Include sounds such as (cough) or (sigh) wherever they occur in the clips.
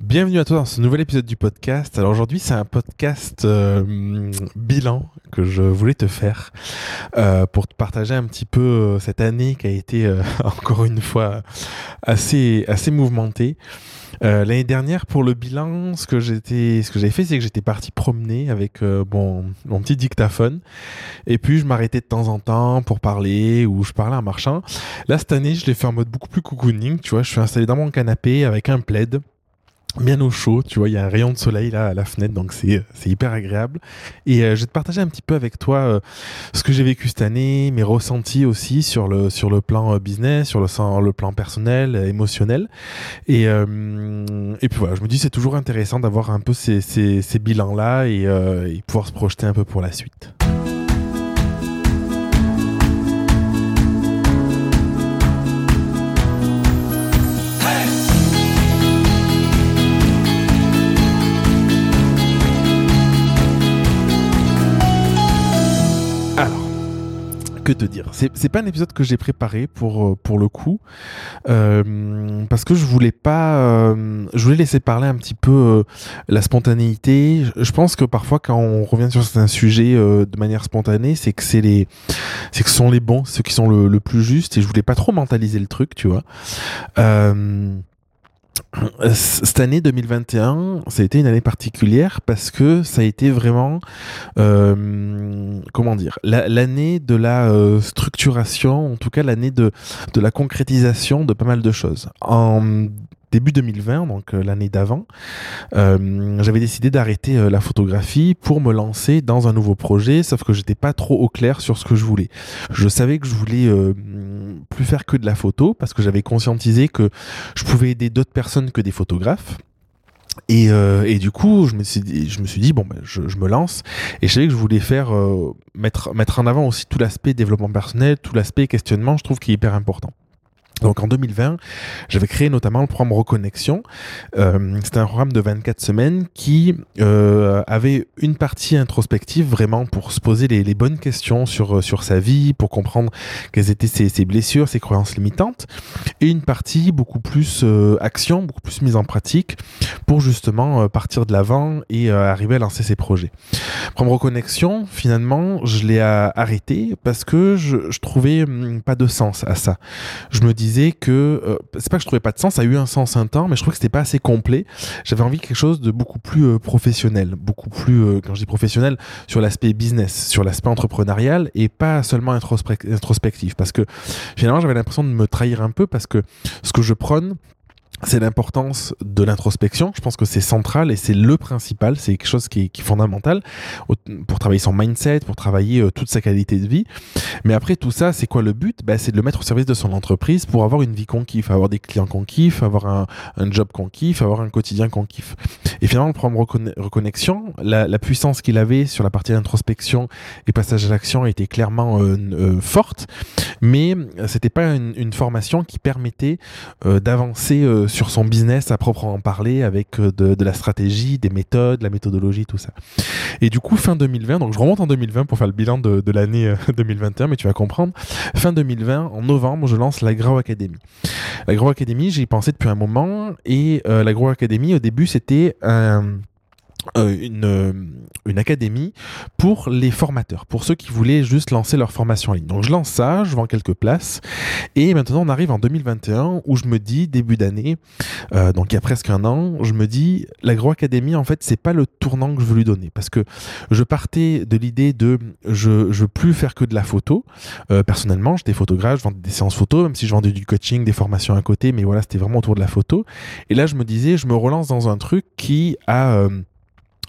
Bienvenue à toi dans ce nouvel épisode du podcast. Alors aujourd'hui c'est un podcast euh, bilan que je voulais te faire euh, pour te partager un petit peu euh, cette année qui a été (laughs) encore une fois assez assez mouvementée. L'année dernière, pour le bilan, ce que j'étais, ce que j'avais fait, c'est que j'étais parti promener avec mon, mon petit dictaphone, et puis je m'arrêtais de temps en temps pour parler ou je parlais en marchant. Là, cette année, je l'ai fait en mode beaucoup plus cocooning. Tu vois, je suis installé dans mon canapé avec un plaid bien au chaud, tu vois, il y a un rayon de soleil là à la fenêtre, donc c'est c'est hyper agréable. Et euh, je vais te partager un petit peu avec toi euh, ce que j'ai vécu cette année, mes ressentis aussi sur le sur le plan euh, business, sur le sur le plan personnel, euh, émotionnel. Et euh, et puis voilà, je me dis c'est toujours intéressant d'avoir un peu ces ces, ces bilans là et, euh, et pouvoir se projeter un peu pour la suite. Que te dire C'est pas un épisode que j'ai préparé pour euh, pour le coup, euh, parce que je voulais pas, euh, je voulais laisser parler un petit peu euh, la spontanéité. Je je pense que parfois quand on revient sur certains sujets euh, de manière spontanée, c'est que c'est les, c'est que ce sont les bons, ceux qui sont le, le plus justes. Et je voulais pas trop mentaliser le truc, tu vois. Euh, cette année 2021, ça a été une année particulière parce que ça a été vraiment, euh, comment dire, la- l'année de la euh, structuration, en tout cas l'année de, de la concrétisation de pas mal de choses. Début 2020, donc euh, l'année d'avant, euh, j'avais décidé d'arrêter euh, la photographie pour me lancer dans un nouveau projet, sauf que j'étais pas trop au clair sur ce que je voulais. Je savais que je voulais plus faire que de la photo parce que j'avais conscientisé que je pouvais aider d'autres personnes que des photographes. Et, du coup, je me suis dit, bon, ben, je, me lance. Et je savais que je voulais faire mettre mettre en avant aussi tout l'aspect développement personnel, tout l'aspect questionnement. Je trouve qui est hyper important. Donc en 2020, j'avais créé notamment le programme Reconnexion. Euh, C'était un programme de 24 semaines qui euh, avait une partie introspective vraiment pour se poser les, bonnes questions sur, sur sa vie, pour comprendre quelles étaient ses, blessures, ses croyances limitantes, et une partie beaucoup plus euh, action, beaucoup plus mise en pratique pour justement euh, partir de l'avant et euh, arriver à lancer ses projets. Programme Reconnexion, finalement, je l'ai euh, arrêté parce que je, je trouvais hum, pas de sens à ça je me disais que euh, c'est pas que je trouvais pas de sens, ça a eu un sens un temps, mais je trouvais que c'était pas assez complet. J'avais envie de quelque chose de beaucoup plus euh, professionnel, beaucoup plus, euh, quand je dis professionnel, sur l'aspect business, sur l'aspect entrepreneurial et pas seulement introspec- introspectif. Parce que finalement, j'avais l'impression de me trahir un peu parce que ce que je prône, c'est l'importance de l'introspection. Je pense que c'est central et c'est le principal. C'est quelque chose qui est, fondamental pour travailler son mindset, pour travailler euh, toute sa qualité de vie. Mais après tout ça, c'est quoi le but? Bah, C'est de le mettre au service de son entreprise pour avoir une vie qu'on kiffe, avoir des clients qu'on kiffe, avoir un, un job qu'on kiffe, avoir un quotidien qu'on kiffe. Et finalement, le programme Reconnexion, la, puissance qu'il avait sur la partie introspection et passage à l'action était clairement euh, euh, forte, mais c'était pas une, formation qui permettait d'avancer euh, sur son business à proprement parler avec euh, de, la stratégie, des méthodes, la méthodologie, tout ça. Et du coup, fin 2020, donc je remonte en 2020 pour faire le bilan de, l'année euh, (laughs) 2021, mais tu vas comprendre. Fin 2020, en novembre, je lance la Grow Academy. La Grow Academy, j'y pensé depuis un moment, et euh, la Grow Academy, au début, c'était un euh, une, euh, une académie pour les formateurs, pour ceux qui voulaient juste lancer leur formation en ligne. Donc je lance ça, je vends quelques places, et maintenant on arrive en 2021 où je me dis, début d'année, euh, donc il y a presque un an, je me dis, l'Agro Academy, en fait, c'est pas le tournant que je veux lui donner, parce que je partais de l'idée de, je, je veux plus faire que de la photo. Euh, personnellement, j'étais photographe, je vendais des séances photo, même si je vendais du coaching, des formations à côté, mais voilà, c'était vraiment autour de la photo. Et là, je me disais, je me relance dans un truc qui a...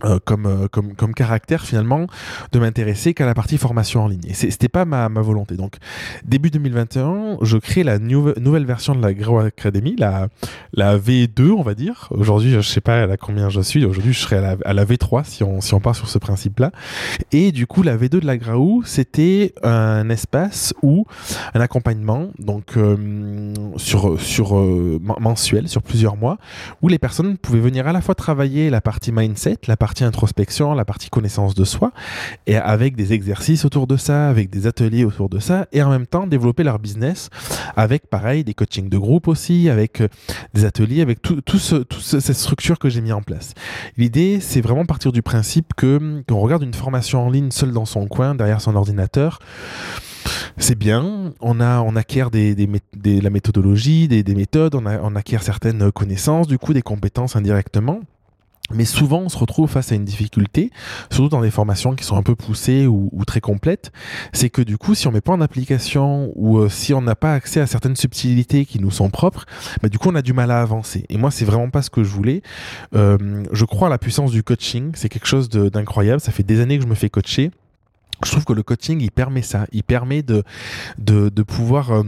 euh, comme, euh, comme, comme caractère finalement de m'intéresser qu'à la partie formation en ligne. Et c'était pas ma, ma volonté. Donc début 2021, je crée la nou- nouvelle version de la Grow Academy, la, la V2 on va dire. Aujourd'hui, je sais pas à combien je suis. Aujourd'hui, je serai à la, à la V3 si on, si on part sur ce principe-là. Et du coup, la V2 de la Graou, c'était un espace où un accompagnement, donc euh, sur, sur men- mensuel, sur plusieurs mois, où les personnes pouvaient venir à la fois travailler la partie mindset, la partie partie introspection, la partie connaissance de soi, et avec des exercices autour de ça, avec des ateliers autour de ça, et en même temps développer leur business avec, pareil, des coachings de groupe aussi, avec euh, des ateliers, avec tout, tout, ce, tout cette structure que j'ai mis en place. L'idée, c'est vraiment partir du principe que qu'on regarde une formation en ligne seul dans son coin, derrière son ordinateur, c'est bien, on, a, on acquiert des, des, la méthodologie, des, des méthodes, on acquiert certaines connaissances, du coup des compétences indirectement. Mais souvent, on se retrouve face à une difficulté, surtout dans des formations qui sont un peu poussées ou, très complètes, c'est que du coup, si on met pas en application ou euh, si on n'a pas accès à certaines subtilités qui nous sont propres, bah, du coup, on a du mal à avancer. Et moi, c'est vraiment pas ce que je voulais. Euh, je crois à la puissance du coaching. C'est quelque chose d'incroyable. Ça fait des années que je me fais coacher je trouve que le coaching, il permet ça. Il permet de, de, de pouvoir... Euh,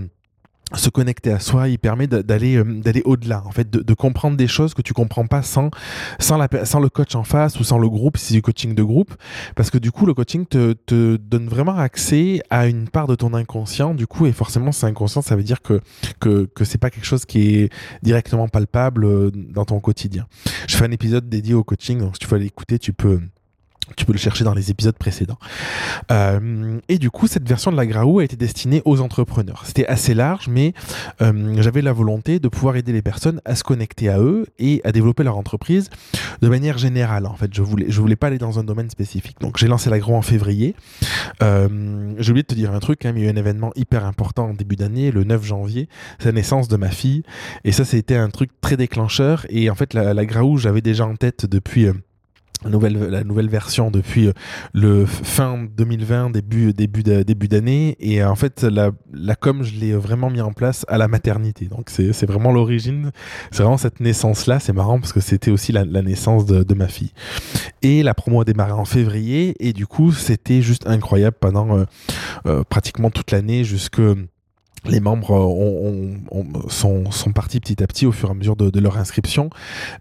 se connecter à soi, il permet d'aller euh, d'aller au-delà, en fait, de, comprendre des choses que tu comprends pas sans sans, le coach en face ou sans le groupe, si c'est du coaching de groupe, parce que du coup le coaching te, te donne vraiment accès à une part de ton inconscient, du coup et forcément c'est inconscient, ça veut dire que que que c'est pas quelque chose qui est directement palpable euh, dans ton quotidien. Je fais un épisode dédié au coaching, donc si tu veux aller écouter, tu peux tu peux le chercher dans les épisodes précédents. Euh, et du coup, cette version de la Graou a été destinée aux entrepreneurs. C'était assez large, mais euh, j'avais la volonté de pouvoir aider les personnes à se connecter à eux et à développer leur entreprise de manière générale. En fait, je voulais, je voulais pas aller dans un domaine spécifique. Donc, j'ai lancé la Graou en février. Euh, j'ai oublié de te dire un truc, hein, il y a eu un événement hyper important en début d'année, le 9 janvier, c'est la naissance de ma fille. Et ça, c'était un truc très déclencheur. Et en fait, la, la Graou, j'avais déjà en tête depuis nouvelle, la nouvelle version depuis euh, le fin 2020, début, début, début d'année. Et euh, en fait, la, la com, je l'ai vraiment mis en place à la maternité. Donc, c'est vraiment l'origine. C'est vraiment cette naissance-là. C'est marrant parce que c'était aussi la, naissance de, de, ma fille. Et la promo a démarré en février. Et du coup, c'était juste incroyable pendant euh, pratiquement toute l'année jusque les membres sont, partis petit à petit au fur et à mesure de, leur inscription.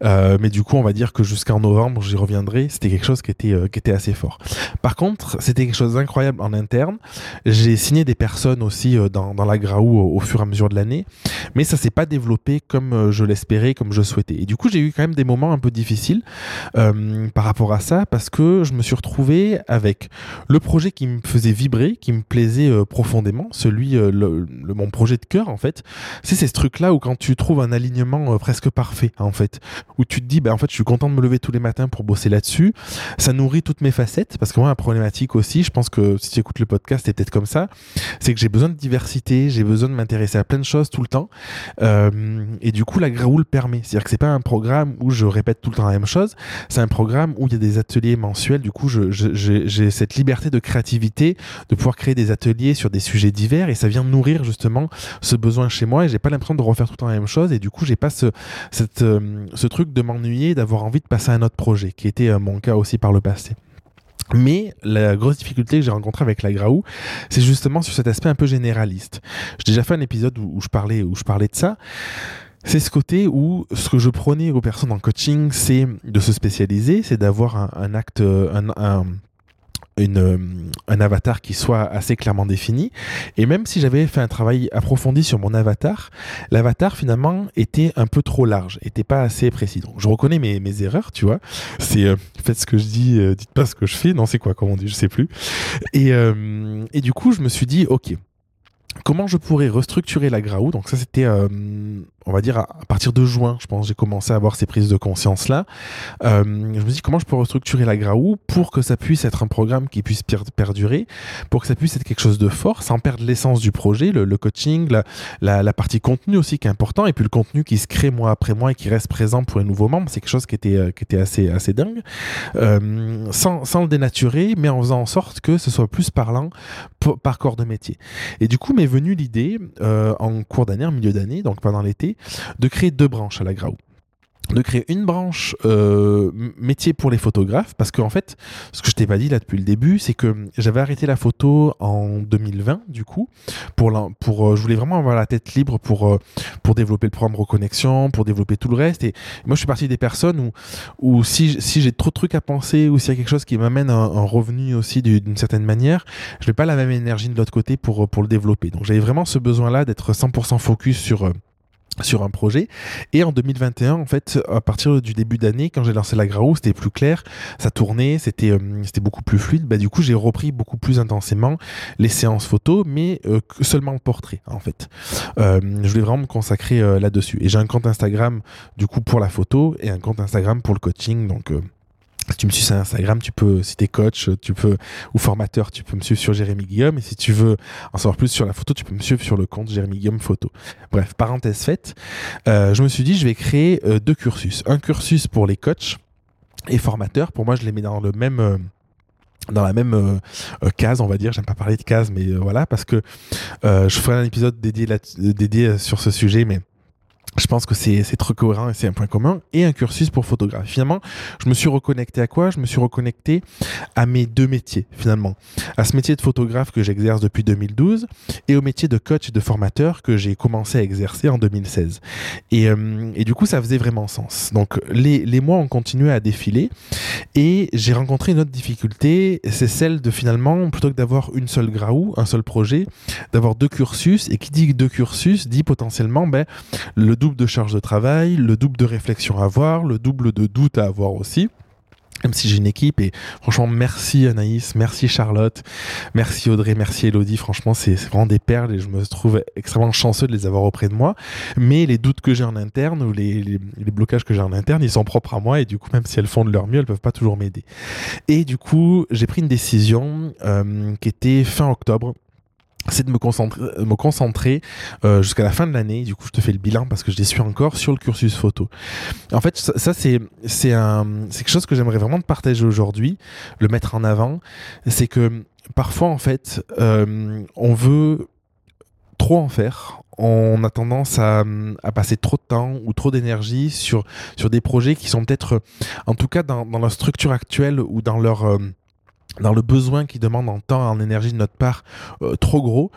Euh, mais du coup, on va dire que jusqu'en novembre, j'y reviendrai, c'était quelque chose qui était, euh, qui était assez fort. Par contre, c'était quelque chose d'incroyable en interne. J'ai signé des personnes aussi euh, dans, dans la Graou au, fur et à mesure de l'année, mais ça s'est pas développé comme je l'espérais, comme je souhaitais. Et du coup, j'ai eu quand même des moments un peu difficiles par rapport à ça, parce que je me suis retrouvé avec le projet qui me faisait vibrer, qui me plaisait profondément, celui, mon projet de cœur en fait, c'est ces trucs-là où quand tu trouves un alignement euh, presque parfait en fait, où tu te dis bah en fait je suis content de me lever tous les matins pour bosser là-dessus, ça nourrit toutes mes facettes parce que moi la problématique aussi, je pense que si tu écoutes le podcast c'est peut-être comme ça, c'est que j'ai besoin de diversité, j'ai besoin de m'intéresser à plein de choses tout le temps. Euh, et du coup la Graoul permet, c'est-à-dire que c'est pas un programme où je répète tout le temps la même chose, c'est un programme où il y a des ateliers mensuels, du coup j'ai cette liberté de créativité de pouvoir créer des ateliers sur des sujets divers et ça vient nourrir justement ce besoin chez moi et j'ai pas l'impression de refaire tout le temps la même chose et du coup j'ai pas ce, cette, euh, ce truc de m'ennuyer, d'avoir envie de passer à un autre projet, qui était euh, mon cas aussi par le passé. Mais la grosse difficulté que j'ai rencontrée avec la Graou, c'est justement sur cet aspect un peu généraliste. J'ai déjà fait un épisode où, je parlais où je parlais de ça. C'est ce côté où ce que je prenais aux personnes en coaching, c'est de se spécialiser, c'est d'avoir un, acte, un, un, une, euh, un avatar qui soit assez clairement défini. Et même si j'avais fait un travail approfondi sur mon avatar, l'avatar finalement était un peu trop large, était pas assez précis. Donc je reconnais mes, mes erreurs, tu vois. C'est euh, faites ce que je dis, euh, dites pas ce que je fais. Non, c'est quoi, comment on dit, je sais plus. Et, et du coup, je me suis dit, ok, comment je pourrais restructurer la Graou? Donc ça, c'était on va dire à, partir de juin, je pense, j'ai commencé à avoir ces prises de conscience là. Euh, je me dis comment je peux restructurer la Graou pour que ça puisse être un programme qui puisse perdurer, pour que ça puisse être quelque chose de fort, sans perdre l'essence du projet, le, coaching, la, la, partie contenu aussi qui est important, et puis le contenu qui se crée mois après mois et qui reste présent pour les nouveaux membres, c'est quelque chose qui était euh, qui était assez assez dingue, euh, sans, sans le dénaturer, mais en faisant en sorte que ce soit plus parlant par corps de métier. Et du coup m'est venue l'idée euh, en cours d'année, en milieu d'année, donc pendant l'été de créer deux branches à la Graou de créer une branche euh, métier pour les photographes parce qu'en en fait ce que je t'ai pas dit là depuis le début c'est que j'avais arrêté la photo en 2020 du coup pour pour euh, je voulais vraiment avoir la tête libre pour euh, pour développer le programme reconnexion pour développer tout le reste. Et moi je suis partie des personnes où où si si j'ai trop de trucs à penser ou s'il y a quelque chose qui m'amène un, un, revenu aussi d'une certaine manière je n'ai pas la même énergie de l'autre côté pour pour le développer. Donc j'avais vraiment ce besoin là d'être 100% focus sur sur un projet. Et en 2021, en fait, à partir du début d'année, quand j'ai lancé la Graou, c'était plus clair, ça tournait, c'était euh, c'était beaucoup plus fluide. Bah, du coup, j'ai repris beaucoup plus intensément les séances photos, mais euh, seulement le portrait, en fait. Euh, je voulais vraiment me consacrer là-dessus. Et j'ai un compte Instagram, du coup, pour la photo et un compte Instagram pour le coaching. Donc, si tu me suis sur Instagram, tu peux, si coach, tu peux, ou formateur, tu peux me suivre sur Jérémy Guillaume. Et si tu veux en savoir plus sur la photo, tu peux me suivre sur le compte Jérémy Guillaume Photo. Bref, parenthèse faite, euh, je me suis dit, je vais créer euh, deux cursus. Un cursus pour les coachs et formateurs. Pour moi, je les mets dans le même, euh, dans la même case, on va dire. J'aime pas parler de case, mais voilà, parce que je ferai un épisode dédié, dédié sur ce sujet, mais je pense que c'est trop cohérent et c'est un point commun. Et un cursus pour photographe. Finalement, je me suis reconnecté à quoi? Je me suis reconnecté à mes deux métiers, finalement. À ce métier de photographe que j'exerce depuis 2012 et au métier de coach et de formateur que j'ai commencé à exercer en 2016. Et, euh, et, du coup, ça faisait vraiment sens. Donc, les, les mois ont continué à défiler et j'ai rencontré une autre difficulté. C'est celle de finalement, plutôt que d'avoir une seule graou, un seul projet, d'avoir deux cursus. Et qui dit deux cursus dit potentiellement ben, le double de charge de travail, le double de réflexion à avoir, le double de doute à avoir aussi. Même si j'ai une équipe et franchement merci Anaïs, merci Charlotte, merci Audrey, merci Elodie, franchement c'est vraiment des perles et je me trouve extrêmement chanceux de les avoir auprès de moi, mais les doutes que j'ai en interne ou les, blocages que j'ai en interne ils sont propres à moi et du coup même si elles font de leur mieux elles peuvent pas toujours m'aider. Et du coup j'ai pris une décision euh, qui était fin octobre c'est de me concentrer, me concentrer euh, jusqu'à la fin de l'année. Du coup, je te fais le bilan parce que je les suis encore sur le cursus photo. En fait, ça, c'est c'est quelque chose que j'aimerais vraiment te partager aujourd'hui, le mettre en avant. C'est que parfois, en fait, euh, on veut trop en faire. On a tendance à, à passer trop de temps ou trop d'énergie sur sur des projets qui sont peut-être, en tout cas dans, dans leur structure actuelle ou dans leur euh, dans le besoin qui demande en temps en énergie de notre part euh, trop gros.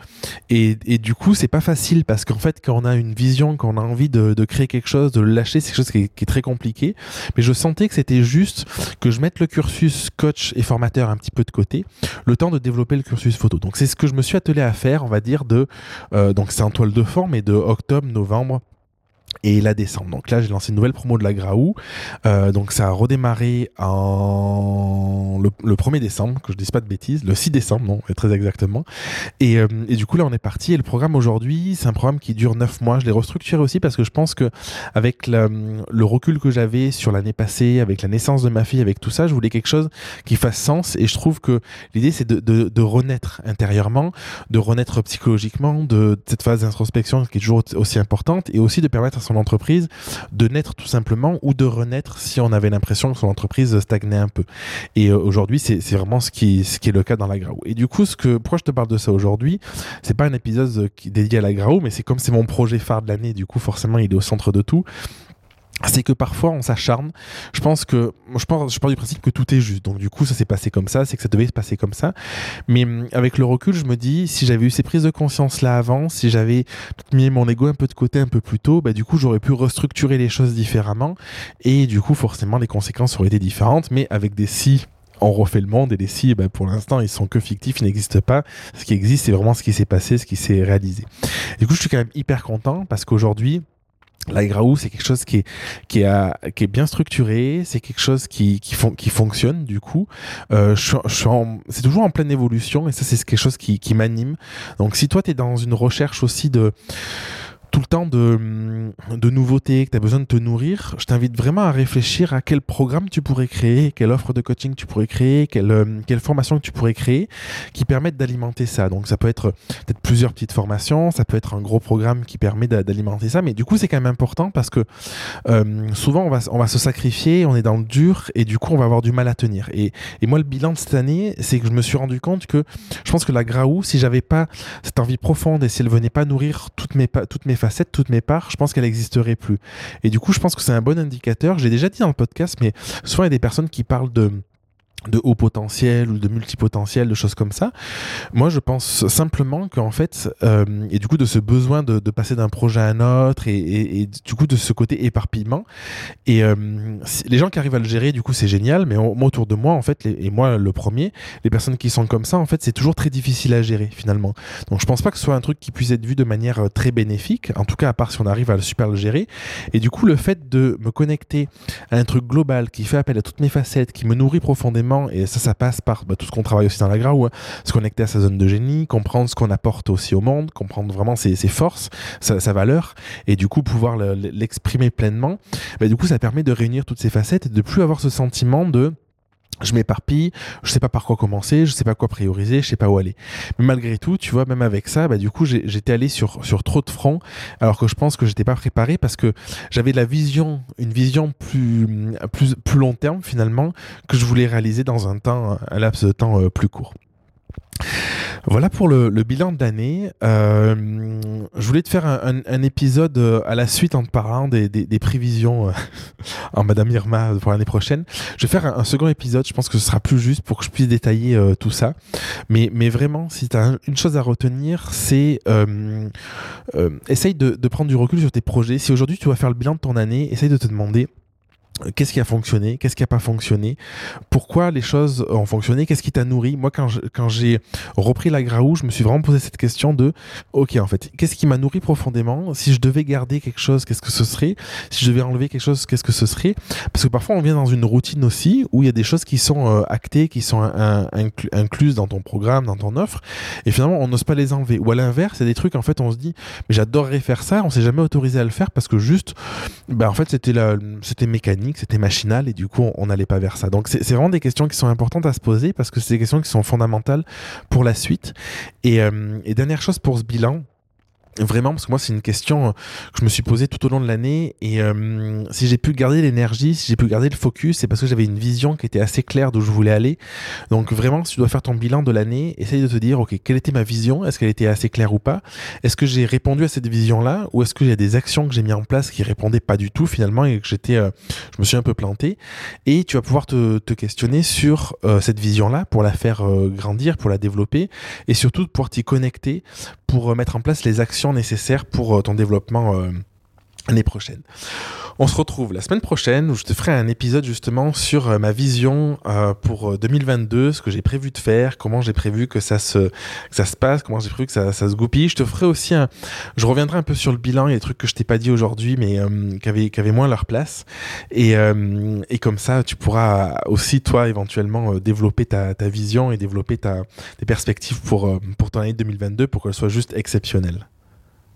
Et, et du coup c'est pas facile parce qu'en fait quand on a une vision quand on a envie de, de créer quelque chose de le lâcher c'est quelque chose qui est, très compliqué. Mais je sentais que c'était juste que je mette le cursus coach et formateur un petit peu de côté le temps de développer le cursus photo. Donc c'est ce que je me suis attelé à faire on va dire de euh, donc c'est en toile de forme et de octobre novembre et la décembre. Donc là, j'ai lancé une nouvelle promo de la Graou. Euh, donc ça a redémarré en le, 1er décembre, que je dise pas de bêtises, le 6 décembre, non, très exactement. Et, euh, et du coup, là, on est parti. Et le programme aujourd'hui, c'est un programme qui dure 9 mois. Je l'ai restructuré aussi parce que je pense que avec le recul que j'avais sur l'année passée, avec la naissance de ma fille, avec tout ça, je voulais quelque chose qui fasse sens. Et je trouve que l'idée, c'est de, de, de, renaître intérieurement, de renaître psychologiquement, de cette phase d'introspection qui est toujours aussi importante, et aussi de permettre son entreprise de naître tout simplement ou de renaître si on avait l'impression que son entreprise stagnait un peu. Et euh, aujourd'hui, c'est vraiment ce qui, ce est le cas dans la Graou. Et du coup, ce que, pourquoi je te parle de ça aujourd'hui C'est pas un épisode dédié à la Graou, mais c'est comme c'est mon projet phare de l'année, du coup, forcément, il est au centre de tout c'est que parfois on s'acharne. Je pense que je pense je pars du principe que tout est juste. Donc du coup ça s'est passé comme ça, c'est que ça devait se passer comme ça. Mais hum, avec le recul, je me dis si j'avais eu ces prises de conscience là avant, si j'avais mis mon ego un peu de côté un peu plus tôt, bah du coup j'aurais pu restructurer les choses différemment et du coup forcément les conséquences auraient été différentes. Mais avec des si on refait le monde et les si, bah, pour l'instant, ils sont que fictifs, ils n'existent pas. Ce qui existe, c'est vraiment ce qui s'est passé, ce qui s'est réalisé. Du coup, je suis quand même hyper content parce qu'aujourd'hui, la Graou, c'est quelque chose qui est, qui, a, qui est bien structuré, c'est quelque chose qui, qui, qui fonctionne du coup. Euh, je, je c'est toujours en pleine évolution et ça c'est quelque chose qui, qui m'anime. Donc si toi tu es dans une recherche aussi de tout le temps de, de nouveautés, que tu as besoin de te nourrir, je t'invite vraiment à réfléchir à quel programme tu pourrais créer, quelle offre de coaching tu pourrais créer, quelle, euh, quelle formation que tu pourrais créer qui permettent d'alimenter ça. Donc ça peut être peut-être plusieurs petites formations, ça peut être un gros programme qui permet d'alimenter ça, mais du coup c'est quand même important parce que euh, souvent on va, on va se sacrifier, on est dans le dur et du coup on va avoir du mal à tenir. Et, et moi le bilan de cette année, c'est que je me suis rendu compte que je pense que la Graou, si j'avais pas cette envie profonde et si elle venait pas nourrir toutes mes, toutes mes facettes, toutes mes parts, je pense qu'elle n'existerait plus. Et du coup, je pense que c'est un bon indicateur. J'ai déjà dit dans le podcast, mais souvent il y a des personnes qui parlent de de haut potentiel ou de multipotentiel, de choses comme ça. Moi, je pense simplement qu'en fait, euh, et du coup de ce besoin de, passer d'un projet à un autre, et, du coup de ce côté éparpillement. Et euh, les gens qui arrivent à le gérer, du coup, c'est génial. Mais moi, autour de moi, en fait, et moi le premier, les personnes qui sont comme ça, en fait, c'est toujours très difficile à gérer finalement. Donc, je pense pas que ce soit un truc qui puisse être vu de manière euh, très bénéfique. En tout cas, à part si on arrive à le super le gérer. Et du coup, le fait de me connecter à un truc global qui fait appel à toutes mes facettes, qui me nourrit profondément et ça, ça passe par bah, tout ce qu'on travaille aussi dans la Grau, hein. se connecter à sa zone de génie, comprendre ce qu'on apporte aussi au monde, comprendre vraiment ses, forces, sa, sa, valeur, et du coup pouvoir l'exprimer pleinement. Bah, du coup, ça permet de réunir toutes ces facettes et de plus avoir ce sentiment de je m'éparpille, je sais pas par quoi commencer, je sais pas quoi prioriser, je sais pas où aller. Mais malgré tout, tu vois, même avec ça, bah, du coup, j'étais allé sur, sur trop de fronts, alors que je pense que j'étais pas préparé parce que j'avais la vision, une vision plus, plus, plus long terme finalement, que je voulais réaliser dans un temps, un laps de temps euh, plus court. Voilà pour le, bilan d'année. Euh, je voulais te faire un, épisode euh, à la suite en te parlant des, prévisions euh, (laughs) en Madame Irma pour l'année prochaine. Je vais faire un, second épisode, je pense que ce sera plus juste pour que je puisse détailler euh, tout ça. Mais, mais vraiment, si tu as une chose à retenir, c'est euh, essaye de, de prendre du recul sur tes projets. Si aujourd'hui tu vas faire le bilan de ton année, essaye de te demander Qu'est-ce qui a fonctionné Qu'est-ce qui n'a pas fonctionné Pourquoi les choses ont fonctionné Qu'est-ce qui t'a nourri. Moi, quand, j'ai repris la Graou, je me suis vraiment posé cette question de OK, en fait, qu'est-ce qui m'a nourri profondément? Si je devais garder quelque chose, qu'est-ce que ce serait? Si je devais enlever quelque chose, qu'est-ce que ce serait? Parce que parfois, on vient dans une routine aussi où il y a des choses qui sont euh, actées, qui sont incluses dans ton programme, dans ton offre, et finalement, on n'ose pas les enlever. Ou à l'inverse, il y a des trucs, en fait, on se dit, mais j'adorerais faire ça, on s'est jamais autorisé à le faire parce que juste, ben, en fait, c'était, c'était c'était machinal et du coup on n'allait pas vers ça. Donc c'est vraiment des questions qui sont importantes à se poser parce que c'est des questions qui sont fondamentales pour la suite. Et, euh, et dernière chose pour ce bilan, Vraiment, parce que moi, c'est une question que je me suis posée tout au long de l'année. Et euh, si j'ai pu garder l'énergie, si j'ai pu garder le focus, c'est parce que j'avais une vision qui était assez claire d'où je voulais aller. Donc vraiment, si tu dois faire ton bilan de l'année, essaye de te dire, OK, quelle était ma vision? Est-ce qu'elle était assez claire ou pas? Est-ce que j'ai répondu à cette vision-là? Ou est-ce qu'il y a des actions que j'ai mis en place qui répondaient pas du tout finalement et que j'étais, euh, je me suis un peu planté? Et tu vas pouvoir te, te questionner sur euh, cette vision-là pour la faire euh, grandir, pour la développer et surtout pouvoir t'y connecter pour euh, mettre en place les actions nécessaires pour euh, ton développement euh, l'année prochaine. On se retrouve la semaine prochaine où je te ferai un épisode justement sur euh, ma vision euh, pour 2022, ce que j'ai prévu de faire, comment j'ai prévu que ça se, ça se passe, comment j'ai prévu que ça, se goupille. Je te ferai aussi un, je reviendrai un peu sur le bilan et les trucs que je t'ai pas dit aujourd'hui, mais euh, qui avaient, moins leur place. Et, euh, et comme ça, tu pourras aussi toi éventuellement développer ta, ta vision et développer ta, tes perspectives pour, pour ton année 2022 pour qu'elle soit juste exceptionnelle.